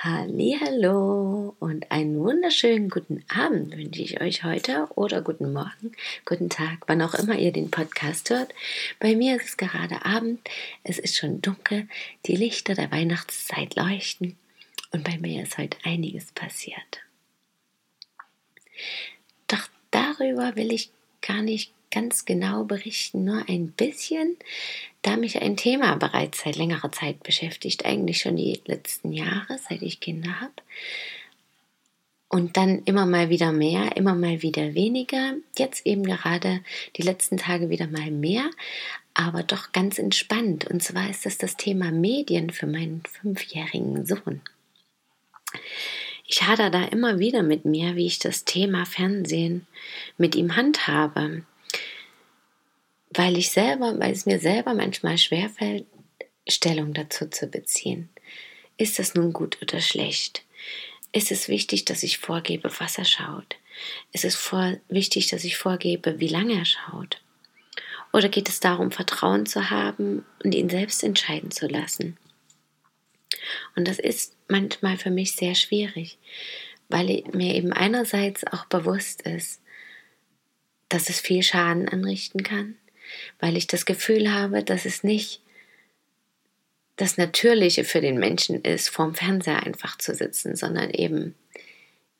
Hallo und einen wunderschönen guten Abend wünsche ich euch heute oder guten Morgen, guten Tag, wann auch immer ihr den Podcast hört. Bei mir ist es gerade Abend, es ist schon dunkel, die Lichter der Weihnachtszeit leuchten und bei mir ist heute einiges passiert. Doch darüber will ich gar nicht ganz genau berichten, nur ein bisschen, da mich ein Thema bereits seit längerer Zeit beschäftigt, eigentlich schon die letzten Jahre, seit ich Kinder habe. Und dann immer mal wieder mehr, immer mal wieder weniger. Jetzt eben gerade die letzten Tage wieder mal mehr, aber doch ganz entspannt. Und zwar ist das das Thema Medien für meinen fünfjährigen Sohn. Ich hader da immer wieder mit mir, wie ich das Thema Fernsehen mit ihm handhabe weil ich selber, weil es mir selber manchmal schwerfällt, Stellung dazu zu beziehen. Ist das nun gut oder schlecht? Ist es wichtig, dass ich vorgebe, was er schaut? Ist es vor, wichtig, dass ich vorgebe, wie lange er schaut? Oder geht es darum, Vertrauen zu haben und ihn selbst entscheiden zu lassen? Und das ist manchmal für mich sehr schwierig, weil mir eben einerseits auch bewusst ist, dass es viel Schaden anrichten kann weil ich das Gefühl habe, dass es nicht das Natürliche für den Menschen ist, vorm Fernseher einfach zu sitzen, sondern eben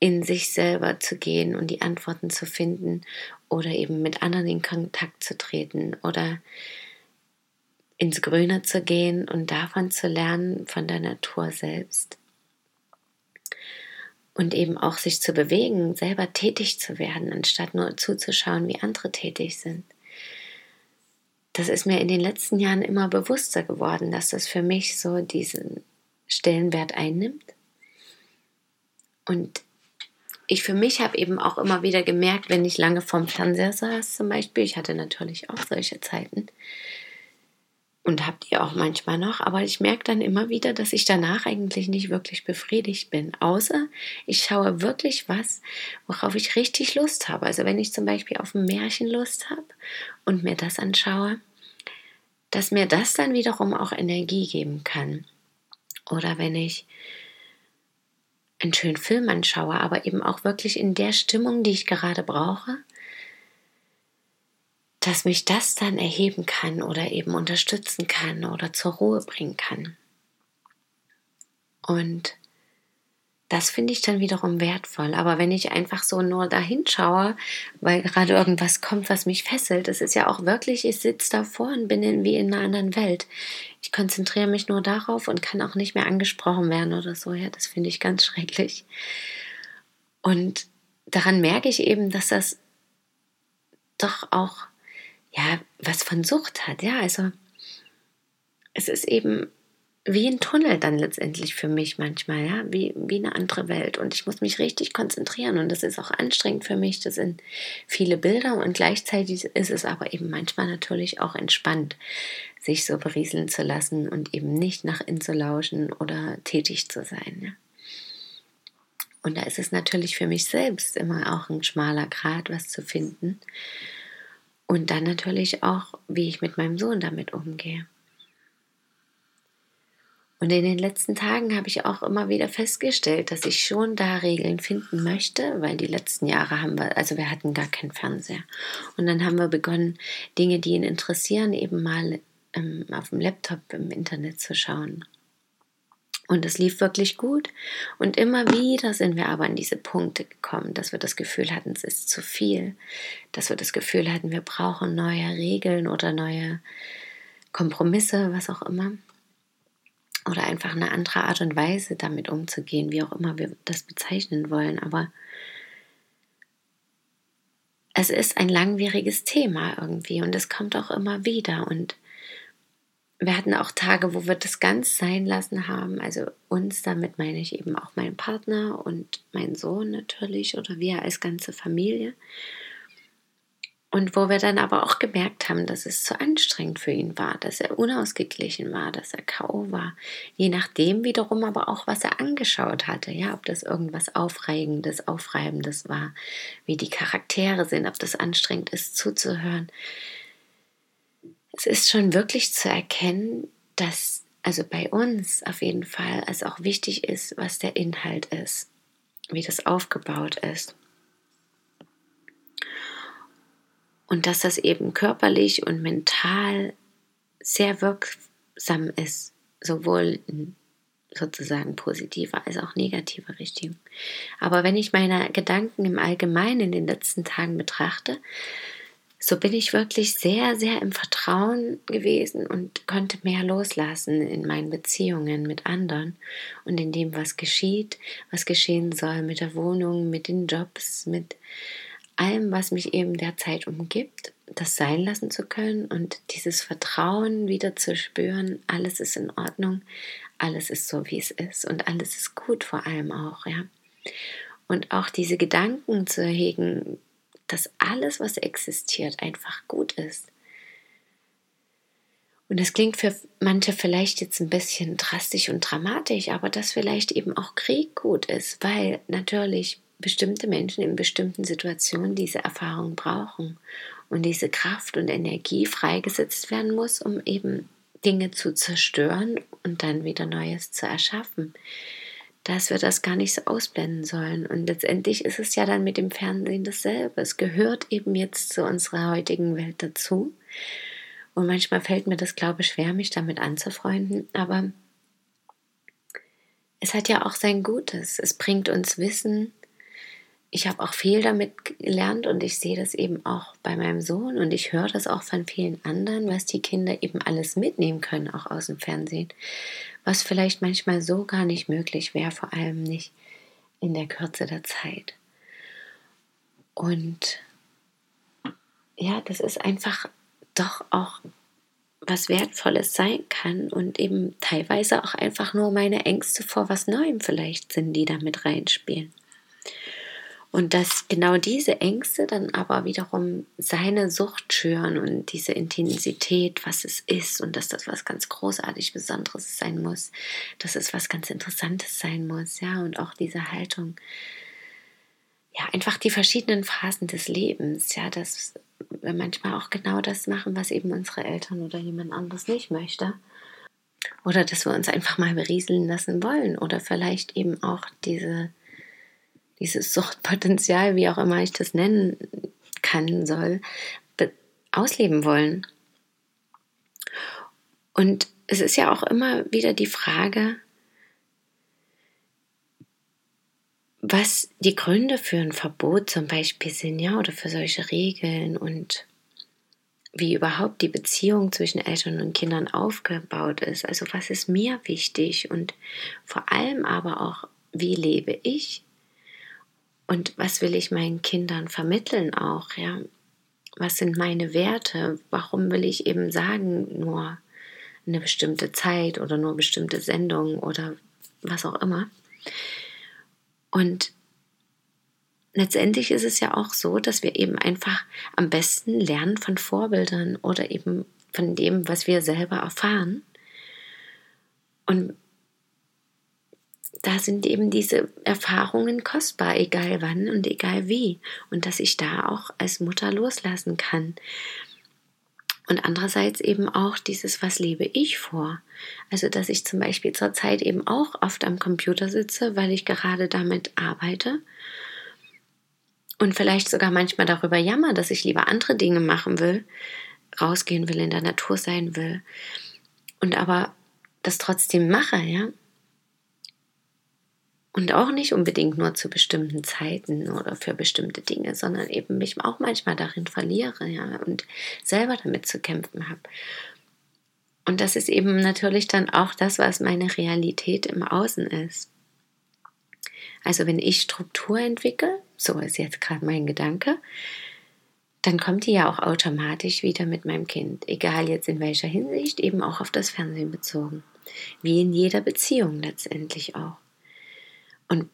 in sich selber zu gehen und die Antworten zu finden oder eben mit anderen in Kontakt zu treten oder ins Grüne zu gehen und davon zu lernen, von der Natur selbst. Und eben auch sich zu bewegen, selber tätig zu werden, anstatt nur zuzuschauen, wie andere tätig sind das ist mir in den letzten Jahren immer bewusster geworden, dass das für mich so diesen Stellenwert einnimmt. Und ich für mich habe eben auch immer wieder gemerkt, wenn ich lange vorm Fernseher saß, zum Beispiel, ich hatte natürlich auch solche Zeiten, und habt ihr auch manchmal noch, aber ich merke dann immer wieder, dass ich danach eigentlich nicht wirklich befriedigt bin, außer ich schaue wirklich was, worauf ich richtig Lust habe. Also wenn ich zum Beispiel auf ein Märchen Lust habe und mir das anschaue, dass mir das dann wiederum auch Energie geben kann. Oder wenn ich einen schönen Film anschaue, aber eben auch wirklich in der Stimmung, die ich gerade brauche, dass mich das dann erheben kann oder eben unterstützen kann oder zur Ruhe bringen kann. Und das finde ich dann wiederum wertvoll. Aber wenn ich einfach so nur dahin schaue, weil gerade irgendwas kommt, was mich fesselt, das ist ja auch wirklich, ich sitze davor und bin in, wie in einer anderen Welt. Ich konzentriere mich nur darauf und kann auch nicht mehr angesprochen werden oder so. Ja, das finde ich ganz schrecklich. Und daran merke ich eben, dass das doch auch ja, was von Sucht hat. Ja, also es ist eben wie ein Tunnel dann letztendlich für mich manchmal, ja, wie, wie eine andere Welt. Und ich muss mich richtig konzentrieren und das ist auch anstrengend für mich. Das sind viele Bilder und gleichzeitig ist es aber eben manchmal natürlich auch entspannt, sich so berieseln zu lassen und eben nicht nach innen zu lauschen oder tätig zu sein. Ja. Und da ist es natürlich für mich selbst immer auch ein schmaler Grad, was zu finden. Und dann natürlich auch, wie ich mit meinem Sohn damit umgehe. Und in den letzten Tagen habe ich auch immer wieder festgestellt, dass ich schon da Regeln finden möchte, weil die letzten Jahre haben wir, also wir hatten gar keinen Fernseher. Und dann haben wir begonnen, Dinge, die ihn interessieren, eben mal ähm, auf dem Laptop im Internet zu schauen. Und es lief wirklich gut. Und immer wieder sind wir aber an diese Punkte gekommen, dass wir das Gefühl hatten, es ist zu viel. Dass wir das Gefühl hatten, wir brauchen neue Regeln oder neue Kompromisse, was auch immer. Oder einfach eine andere Art und Weise damit umzugehen, wie auch immer wir das bezeichnen wollen. Aber es ist ein langwieriges Thema irgendwie und es kommt auch immer wieder. Und wir hatten auch Tage, wo wir das ganz sein lassen haben. Also uns, damit meine ich eben auch meinen Partner und meinen Sohn natürlich oder wir als ganze Familie. Und wo wir dann aber auch gemerkt haben, dass es zu anstrengend für ihn war, dass er unausgeglichen war, dass er K.O. war. Je nachdem wiederum aber auch, was er angeschaut hatte. Ja, ob das irgendwas Aufregendes, Aufreibendes war, wie die Charaktere sind, ob das anstrengend ist zuzuhören. Es ist schon wirklich zu erkennen, dass also bei uns auf jeden Fall es auch wichtig ist, was der Inhalt ist, wie das aufgebaut ist. Und dass das eben körperlich und mental sehr wirksam ist, sowohl in sozusagen positiver als auch negativer Richtung. Aber wenn ich meine Gedanken im Allgemeinen in den letzten Tagen betrachte, so bin ich wirklich sehr, sehr im Vertrauen gewesen und konnte mehr loslassen in meinen Beziehungen mit anderen und in dem, was geschieht, was geschehen soll mit der Wohnung, mit den Jobs, mit allem, was mich eben derzeit umgibt, das sein lassen zu können und dieses Vertrauen wieder zu spüren, alles ist in Ordnung, alles ist so, wie es ist und alles ist gut vor allem auch, ja. Und auch diese Gedanken zu hegen, dass alles, was existiert, einfach gut ist. Und das klingt für manche vielleicht jetzt ein bisschen drastisch und dramatisch, aber dass vielleicht eben auch Krieg gut ist, weil natürlich bestimmte Menschen in bestimmten Situationen diese Erfahrung brauchen und diese Kraft und Energie freigesetzt werden muss, um eben Dinge zu zerstören und dann wieder Neues zu erschaffen. Dass wir das gar nicht so ausblenden sollen. Und letztendlich ist es ja dann mit dem Fernsehen dasselbe. Es gehört eben jetzt zu unserer heutigen Welt dazu. Und manchmal fällt mir das, glaube ich, schwer, mich damit anzufreunden. Aber es hat ja auch sein Gutes. Es bringt uns Wissen, ich habe auch viel damit gelernt und ich sehe das eben auch bei meinem Sohn und ich höre das auch von vielen anderen, was die Kinder eben alles mitnehmen können, auch aus dem Fernsehen, was vielleicht manchmal so gar nicht möglich wäre, vor allem nicht in der Kürze der Zeit. Und ja, das ist einfach doch auch was Wertvolles sein kann und eben teilweise auch einfach nur meine Ängste vor was Neuem vielleicht sind, die da mit reinspielen. Und dass genau diese Ängste dann aber wiederum seine Sucht schüren und diese Intensität, was es ist und dass das was ganz großartig Besonderes sein muss, dass es was ganz Interessantes sein muss, ja, und auch diese Haltung, ja, einfach die verschiedenen Phasen des Lebens, ja, dass wir manchmal auch genau das machen, was eben unsere Eltern oder jemand anderes nicht möchte. Oder dass wir uns einfach mal berieseln lassen wollen oder vielleicht eben auch diese dieses Suchtpotenzial, wie auch immer ich das nennen kann, soll, ausleben wollen. Und es ist ja auch immer wieder die Frage, was die Gründe für ein Verbot zum Beispiel sind, ja, oder für solche Regeln und wie überhaupt die Beziehung zwischen Eltern und Kindern aufgebaut ist. Also was ist mir wichtig und vor allem aber auch, wie lebe ich und was will ich meinen Kindern vermitteln auch, ja? Was sind meine Werte? Warum will ich eben sagen, nur eine bestimmte Zeit oder nur bestimmte Sendungen oder was auch immer? Und letztendlich ist es ja auch so, dass wir eben einfach am besten lernen von Vorbildern oder eben von dem, was wir selber erfahren. Und da sind eben diese Erfahrungen kostbar, egal wann und egal wie. Und dass ich da auch als Mutter loslassen kann. Und andererseits eben auch dieses, was lebe ich vor? Also, dass ich zum Beispiel zurzeit eben auch oft am Computer sitze, weil ich gerade damit arbeite. Und vielleicht sogar manchmal darüber jammer, dass ich lieber andere Dinge machen will, rausgehen will, in der Natur sein will. Und aber das trotzdem mache, ja. Und auch nicht unbedingt nur zu bestimmten Zeiten oder für bestimmte Dinge, sondern eben mich auch manchmal darin verliere, ja, und selber damit zu kämpfen habe. Und das ist eben natürlich dann auch das, was meine Realität im Außen ist. Also wenn ich Struktur entwickle, so ist jetzt gerade mein Gedanke, dann kommt die ja auch automatisch wieder mit meinem Kind, egal jetzt in welcher Hinsicht, eben auch auf das Fernsehen bezogen. Wie in jeder Beziehung letztendlich auch. Und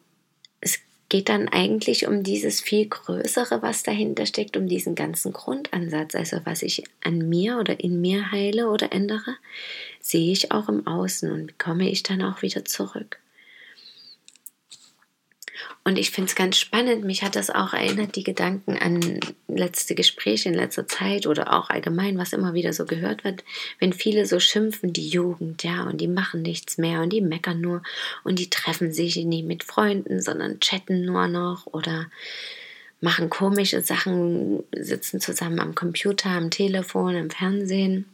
es geht dann eigentlich um dieses viel Größere, was dahinter steckt, um diesen ganzen Grundansatz. Also was ich an mir oder in mir heile oder ändere, sehe ich auch im Außen und komme ich dann auch wieder zurück. Und ich finde es ganz spannend, mich hat das auch erinnert, die Gedanken an letzte Gespräche in letzter Zeit oder auch allgemein, was immer wieder so gehört wird, wenn viele so schimpfen, die Jugend, ja, und die machen nichts mehr und die meckern nur und die treffen sich nie mit Freunden, sondern chatten nur noch oder machen komische Sachen, sitzen zusammen am Computer, am Telefon, am Fernsehen.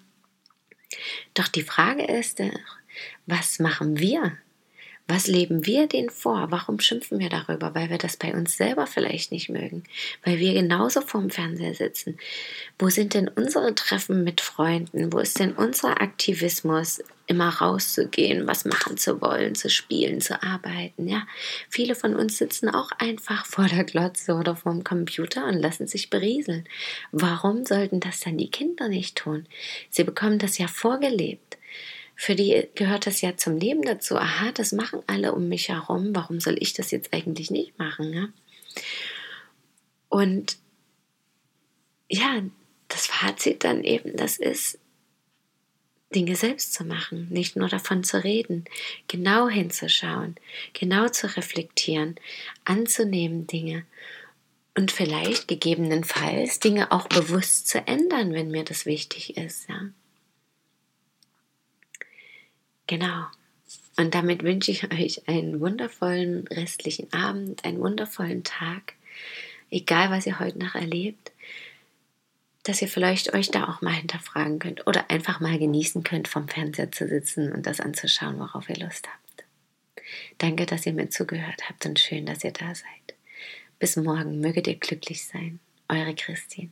Doch die Frage ist, was machen wir was leben wir denen vor? Warum schimpfen wir darüber? Weil wir das bei uns selber vielleicht nicht mögen. Weil wir genauso vorm Fernseher sitzen. Wo sind denn unsere Treffen mit Freunden? Wo ist denn unser Aktivismus, immer rauszugehen, was machen zu wollen, zu spielen, zu arbeiten? Ja, viele von uns sitzen auch einfach vor der Glotze oder vorm Computer und lassen sich berieseln. Warum sollten das dann die Kinder nicht tun? Sie bekommen das ja vorgelebt für die gehört das ja zum Leben dazu. Aha, das machen alle um mich herum. Warum soll ich das jetzt eigentlich nicht machen? Ja? Und ja, das Fazit dann eben, das ist, Dinge selbst zu machen, nicht nur davon zu reden, genau hinzuschauen, genau zu reflektieren, anzunehmen Dinge und vielleicht gegebenenfalls Dinge auch bewusst zu ändern, wenn mir das wichtig ist. Ja. Genau. Und damit wünsche ich euch einen wundervollen restlichen Abend, einen wundervollen Tag, egal was ihr heute noch erlebt, dass ihr vielleicht euch da auch mal hinterfragen könnt oder einfach mal genießen könnt, vom Fernseher zu sitzen und das anzuschauen, worauf ihr Lust habt. Danke, dass ihr mir zugehört habt und schön, dass ihr da seid. Bis morgen, möget ihr glücklich sein. Eure Christine.